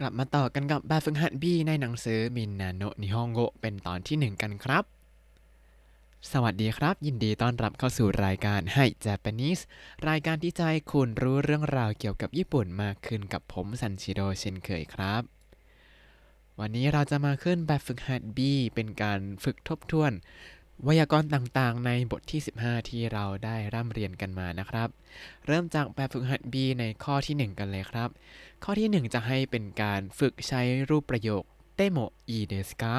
กลับมาต่อกันกับแบบฝึกหัด B ในหนังสือมินนาโนนิฮงโกเป็นตอนที่ 1 กันครับ สวัสดีครับ ยินดีต้อนรับเข้าสู่รายการให้ Japanese รายการที่จะให้คุณรู้เรื่องราวเกี่ยวกับญี่ปุ่นมากขึ้นกับผมซันชิโดเช่นเคยครับ วันนี้เราจะมาขึ้นแบบฝึกหัด B เป็นการฝึกทบทวน ไวยากรณ์ต่างๆ ในบทที่ 15 ที่เราได้ร่ำเรียนกันมานะครับ เริ่มจากแบบฝึกหัด B ในข้อที่ 1 กันเลยครับ ข้อที่ 1 จะให้เป็นการฝึกใช้รูปประโยคเตโมอีเดสกา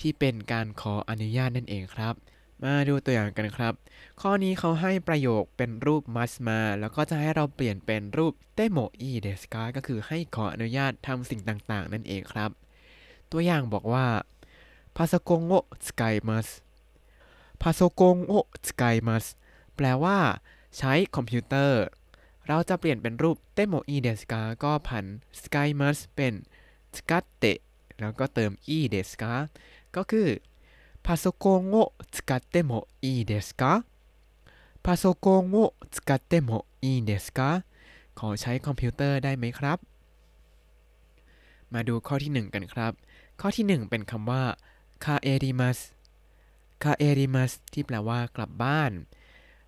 ที่เป็นการขออนุญาตนั่นเองครับ มาดูตัวอย่างกันครับ ข้อนี้เขาให้ประโยคเป็นรูปมัสมา แล้วก็จะให้เราเปลี่ยนเป็นรูปเตโมอีเดสกาก็คือให้ขออนุญาตทำสิ่งต่างๆ นั่นเองครับ ตัวอย่างบอกว่าพาสโกโงะสกายมัส を使いますパソコンを使いますแปลว่า ใช้คอมพิวเตอร์ เราจะเปลี่ยนเป็นรูปเตโมอีเดสกาก็ผัน sky m u s เป็นสกัตเตแล้วก็เติมอีเดสกาก็คือパソコンを使ってもいいですかパソコンを使ってもいいですかขอใช้คอมพิวเตอร์ได้ไหมครับ มาดูข้อที่ 1 กันครับ ข้อที่ 1 เป็นคำว่าคาเอริมัส คาเอริมัสที่แปลว่ากลับบ้าน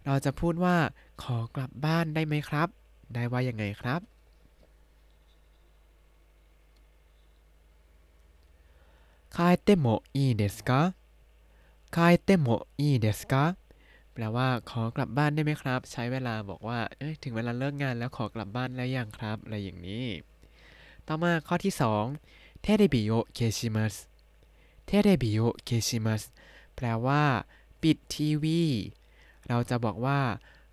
เราจะพูดว่าขอกลับบ้านได้ไหมครับ ได้ว่ายังไงครับ 帰ってもいいですか 帰ってもいいですか แปลว่าขอกลับบ้านได้ไหมครับ ใช้เวลาบอกว่าถึงเวลาเลิกงานแล้วขอกลับบ้านแล้วยังครับ อะไรอย่างนี้ ต่อมาข้อที่2 テレビを消します テレビを消します แปลว่า ปิดทีวี เราจะบอกว่า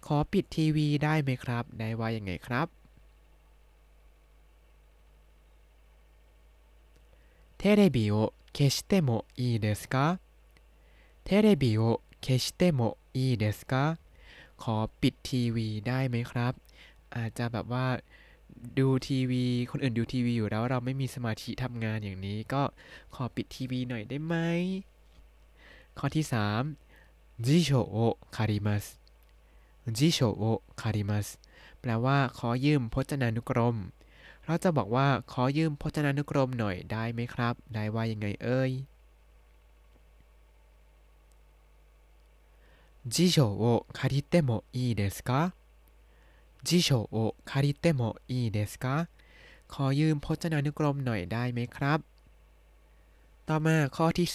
ขอปิดทีวีได้ไหมครับ ได้ว่ายังไงครับเทเรบิโอ消してもいいですかテレビを消してもいいですかขอปิดทีวีได้ไหมครับ อาจจะแบบว่า ดูทีวี คนอื่นดูทีวีอยู่แล้วเราไม่มีสมาธิทำงานอย่างนี้ ก็ขอปิดทีวีหน่อยได้ไหม ข้อที่3辞書を借ります辞書を借りますแปลว่า ขอยืมพจนานุกรม เราจะบอกว่า ขอยืมพจนานุกรมหน่อยได้ไหมครับ ได้ว่ายังไงเอ่ย辞書を借りてもいいですか辞書を借りてもいいですかขอยืมพจนานุกรมหน่อยได้ไหมครับ ต่อมาข้อที่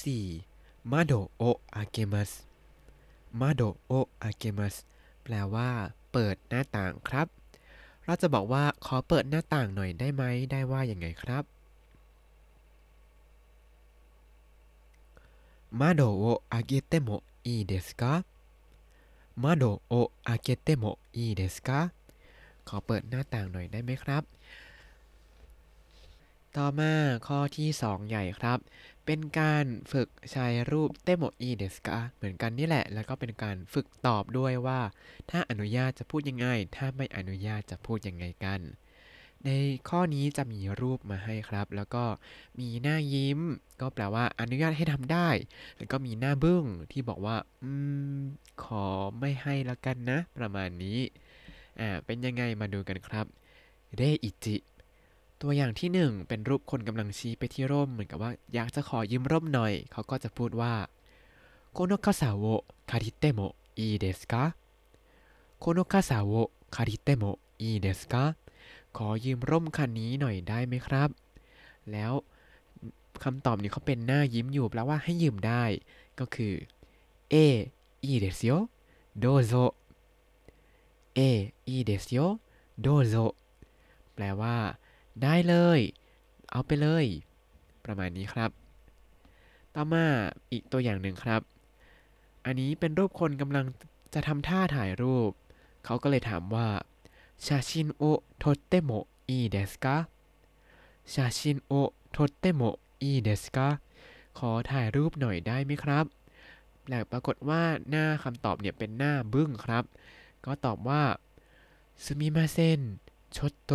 มาโดโออาเกมัสมาโดโออาเกมัสแปลว่า เปิดหน้าต่างครับ เราจะบอกว่าขอเปิดหน้าต่างหน่อยได้ไหม ได้ว่าอย่างไงครับ Mado o agete mo ii desu ka Mado อ agete mo ii desu ka ขอเปิดหน้าต่างหน่อยได้ไหมครับ ต่อมาข้อที่ 2 ใหญ่ครับ เป็นการฝึกใช้รูปเตโมอีเดสกาเหมือนกันนี่แหละ แล้วก็เป็นการฝึกตอบด้วยว่า ถ้าอนุญาตจะพูดยังไง ถ้าไม่อนุญาตจะพูดยังไงกัน ในข้อนี้จะมีรูปมาให้ครับ แล้วก็มีหน้ายิ้ม ก็แปลว่าอนุญาตให้ทำได้ แล้วก็มีหน้าบึ้งที่บอกว่า อืม ขอไม่ให้แล้วกันนะ ประมาณนี้ อ่า เป็นยังไงมาดูกันครับเรอิจิ ตัวอย่างที่ 1 เป็นรูปคนกำลังชี้ไปที่ร่ม เหมือนกับว่าอยากจะขอยืมร่มหน่อย เขาก็จะพูดว่าこの傘を借りてもいいですか この傘を借りてもいいですขอยืมร่มคันนี้หน่อยได้ไหมครับ แล้วคำตอบนี้เขาเป็นหน้ายิ้มอยู่แปลว่าให้ยืมได้ ก็คือเออีเดสโยโดเออีเดสโยโดแปลว่า ได้เลย เอาไปเลย ประมาณนี้ครับ ต่อมาอีกตัวอย่างหนึ่งครับ อันนี้เป็นรูปคนกำลังจะทำท่าถ่ายรูป เขาก็เลยถามว่า写真を撮ってもいいですか 写真を撮ってもいいですか ขอถ่ายรูปหน่อยได้ไหมครับแต่ปรากฏว่าหน้าคำตอบเนี่ยเป็นหน้าบึ้งครับ ก็ตอบว่าすみませんちょっと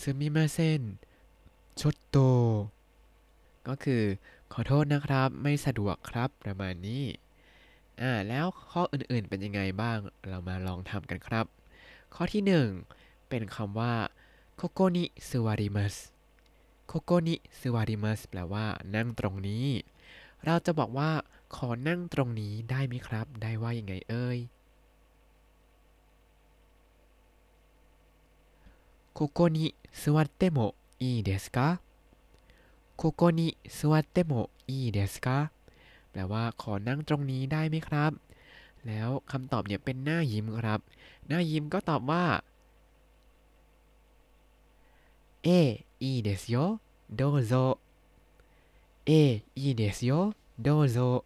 すみませんちょっと ก็คือขอโทษนะครับ ไม่สะดวกครับประมาณนี้ อ่า แล้วข้ออื่นๆเป็นยังไงบ้าง เรามาลองทำกันครับ ข้อที่หนึ่งเป็นคำว่าโคโกนิสุวาริมัสโคโกนิสุวาริมัสแปลว่า นั่งตรงนี้ เราจะบอกว่า ขอนั่งตรงนี้ได้ไหมครับ ได้ว่ายังไงเอ่ยโคโกนิ 座ってもいいですかここに座ってもいいですかแปลว่าขอนั่งตรงนี้ได้ไหมครับ แล้วคำตอบเนี่ยเป็นหน้ายิ้มครับ หน้ายิ้มก็ตอบว่าเอいいですよどうぞเอいいですよどうぞ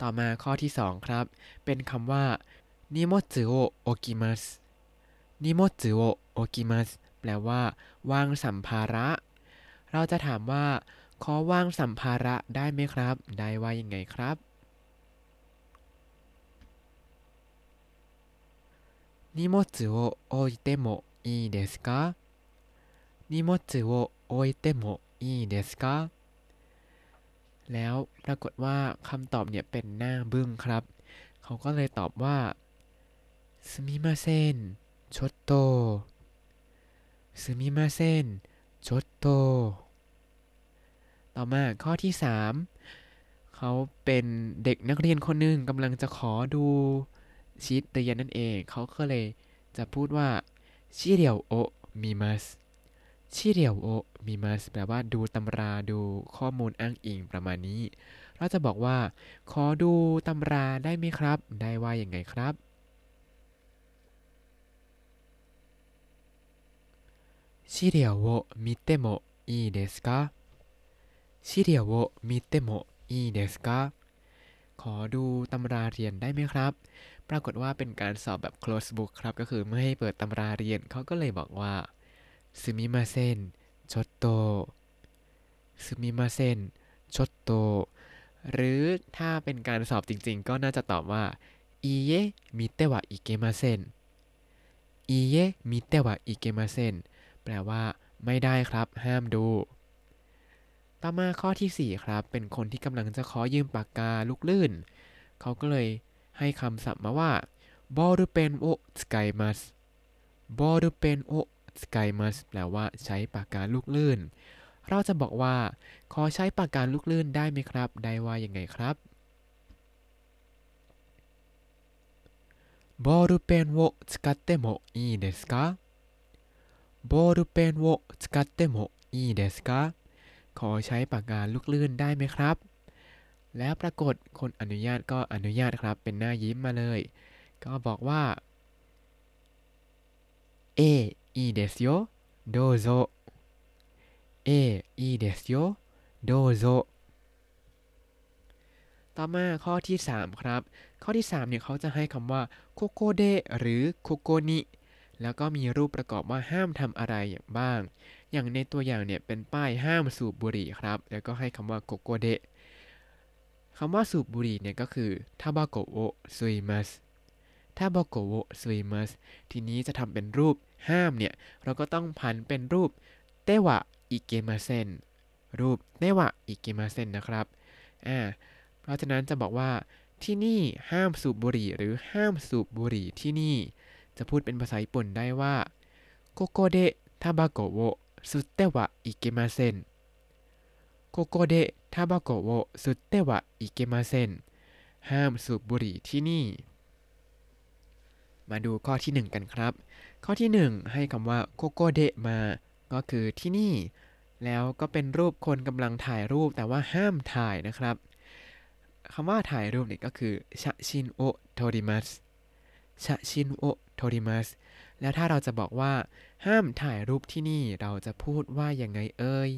ต่อมาข้อที่ 2 ครับ เป็นคำว่านิโมจิโอโอกิมัสนิโมจิโอโอกิมัส แปลว่า วางสัมภาระ เราจะถามว่า ขอวางสัมภาระได้ไหมครับ ได้ว่ายังไงครับ 荷物を置いてもいいですか 荷物を置いてもいいですか แล้วปรากฏว่าคำตอบเนี่ยเป็นหน้าบึ้งครับ เขาก็เลยตอบว่าสมิมาเซนชดโต สมิมาเซนชดโต ต่อมาข้อที่3เขาเป็นเด็กนักเรียนคนหนึ่งกำลังจะขอดูชีตเรียนนั่นเอง เขาก็เลยจะพูดว่าชิเรียวโอมีมัสชิเรียวโอมีมัสแปลว่าดูตำราดูข้อมูลอ้างอิงประมาณนี้ เราจะบอกว่า ขอดูตำราได้ไหมครับ ได้ว่าอย่างไงครับ ชิเรียวโอมิเตโมいいですか資料を見てもいいですかขอดูตำราเรียนได้ไหมครับ ปรากฏว่าเป็นการสอบแบบ close book ครับ ก็คือไม่ให้เปิดตำราเรียน เขาก็เลยบอกว่าซึมิมาเซนชดโตซึมิมาเซนชดโตหรือถ้าเป็นการสอบจริงๆ ก็น่าจะตอบว่าอีเยมิเตวะอิเกมาเซนอีเยมิเตวะอิเกมาเซน แปลว่า ไม่ได้ครับ ห้ามดู ต่อมาข้อที่ 4 ครับ เป็นคนที่กำลังจะขอยืมปากกาลูกลื่น เขาก็เลยให้คำศัพท์มาว่าボールペンを使います ボールペンを使います แปลว่าใช้ปากกาลูกลื่น เราจะบอกว่า ขอใช้ปากกาลูกลื่นได้ไหมครับ ได้ว่ายังไงครับボールペンを使ってもいいですか ボールペンを使ってもいいですか ขอใช้ปากกาลูกลื่นได้ไหมครับ แล้วปรากฏคนอนุญาตก็อนุญาตครับเป็นหน้ายิ้มมาเลย ก็บอกว่าเออีเดสโยโดโซเออีเดสโยโดโซต่อมาข้อที่ 3 ครับ ข้อที่ 3 เนี่ยเขาจะให้คำว่าโคโกเดหรือโคโกนิ แล้วก็มีรูปประกอบว่าห้ามทำอะไรอย่างบ้าง อย่างในตัวอย่างเนี่ยเป็นป้ายห้ามสูบบุหรี่ครับ แล้วก็ให้คำว่าโกโกเดะคำว่าสูบบุหรี่เนี่ยก็คือทาบาโกโอซุยมัสทาบาโกโอซุยมัสทีนี้จะทำเป็นรูปห้ามเนี่ย เราก็ต้องพันเป็นรูปเตวะอิเกมาเซนรูปเตวะอิเกมาเซนนะครับอ่าเพราะฉะนั้นจะบอกว่าที่นี่ห้ามสูบบุหรี่หรือห้ามสูบบุหรี่ที่นี่ จะพูดเป็นภาษาญี่ปุ่นได้ว่าโกโกเดะทาบาโกโวสุเตวะอิเกมาเซนここでタバコを吸ってはいけません ห้ามสูบบุหรี่ที่นี่ มาดูข้อที่ 1 กันครับ ข้อที่ 1 ให้คำว่า ここで มา ก็คือที่นี่ แล้วก็เป็นรูปคนกำลังถ่ายรูปแต่ว่าห้ามถ่ายนะครับคำว่าถ่ายรูปนี่ก็คือชะชินโอโทริมัส ชะชินโอโทริมัสแล้วถ้าเราจะบอกว่า ห้ามถ่ายรูปที่นี่ เราจะพูดว่าอย่างไงเอ่ย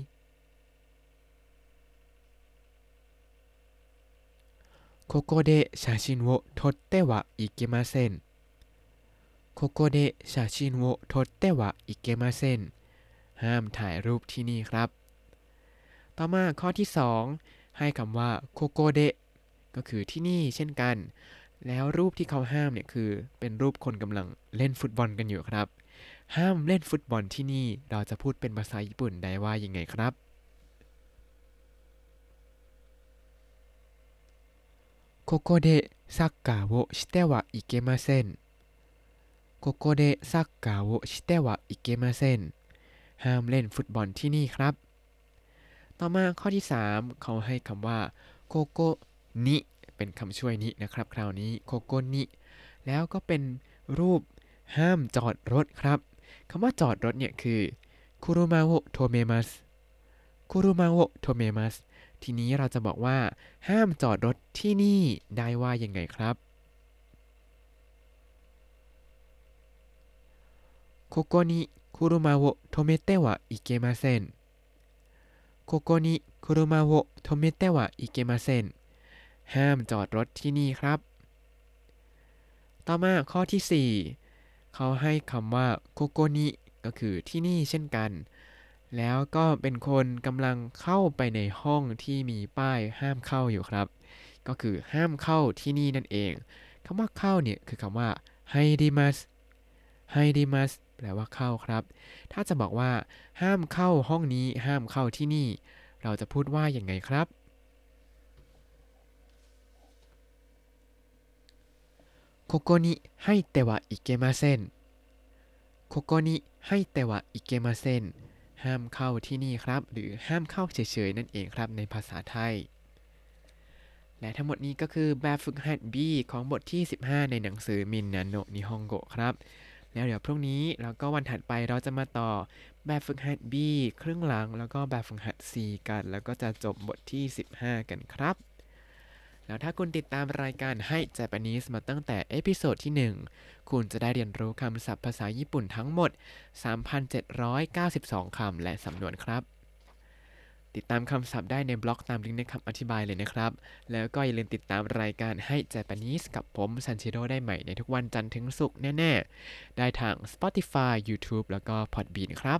ここで写真を撮ってはいけませんここで写真を撮ってはいけませんห้ามถ่ายรูปที่นี่ครับ ต่อมาข้อที่ 2 ให้คำว่าโคโกเดก็คือที่นี่เช่นกัน แล้วรูปที่เขาห้ามเนี่ยคือเป็นรูปคนกำลังเล่นฟุตบอลกันอยู่ครับ ห้ามเล่นฟุตบอลที่นี่เราจะพูดเป็นภาษาญี่ปุ่นได้ว่ายังไงครับここでサッカーをしてはいけませんここでサッカーをしてはいけません ห้ามเล่นฟุตบอลที่นี่ครับ ต่อมาข้อที่ 3 เขาให้คำว่าโกโกนิ เป็นคำช่วยนินะครับ คราวนี้โกโกนิแล้วก็เป็นรูปห้ามจอดรถครับคำว่าจอดรถเนี่ยคือคุรุมาโอโทเมมัสคุรุมาโอโทเมมัสทีนี้เราจะบอกว่า ห้ามจอดรถที่นี่ได้ว่ายังไงครับここに車を止めてはいけませんここに車を止めてはいけません ห้ามจอดรถที่นี่ครับ ต่อมาข้อที่ 4 เขาให้คำว่าโกโกนิก็คือที่นี่เช่นกัน แล้วก็เป็นคนกำลังเข้าไปในห้องที่มีป้ายห้ามเข้าอยู่ครับ ก็คือห้ามเข้าที่นี่นั่นเองคำว่าเข้าเนี่ยคือคำว่าไฮดิมัสไฮดิมัสแปลว่าเข้าครับ ถ้าจะบอกว่า ห้ามเข้าห้องนี้ห้ามเข้าที่นี่ เราจะพูดว่าอย่างไงครับ ここに入ってはいけませんここに入ってはいけませんห้ามเข้าที่นี่ครับ หรือห้ามเข้าเฉยๆนั่นเองครับในภาษาไทย และทั้งหมดนี้ก็คือแบบฝึกหัด B ของบทที่ 15 ในหนังสือมินนาโนะนิฮงโกะครับ แล้วเดี๋ยวพรุ่งนี้แล้วก็วันถัดไปเราจะมาต่อแบบฝึกหัด B ครึ่งหลัง แล้วก็แบบฝึกหัด C กัน แล้วก็จะจบบทที่ 15 กันครับ แล้วถ้าคุณติดตามรายการให้ Japanese มาตั้งแต่เอพิโซดที่ 1 คุณจะได้เรียนรู้คำศัพท์ภาษาญี่ปุ่นทั้งหมด 3,792 คำและสำนวนครับ ติดตามคำศัพท์ได้ในบล็อกตามลิงก์ในคำอธิบายเลยนะครับ แล้วก็อย่าลืมติดตามรายการให้ Japanese กับผมซันชิโร่ได้ใหม่ในทุกวันจันทร์ถึงศุกร์แน่ ๆ ได้ทาง Spotify YouTube แล้วก็ Podbean ครับ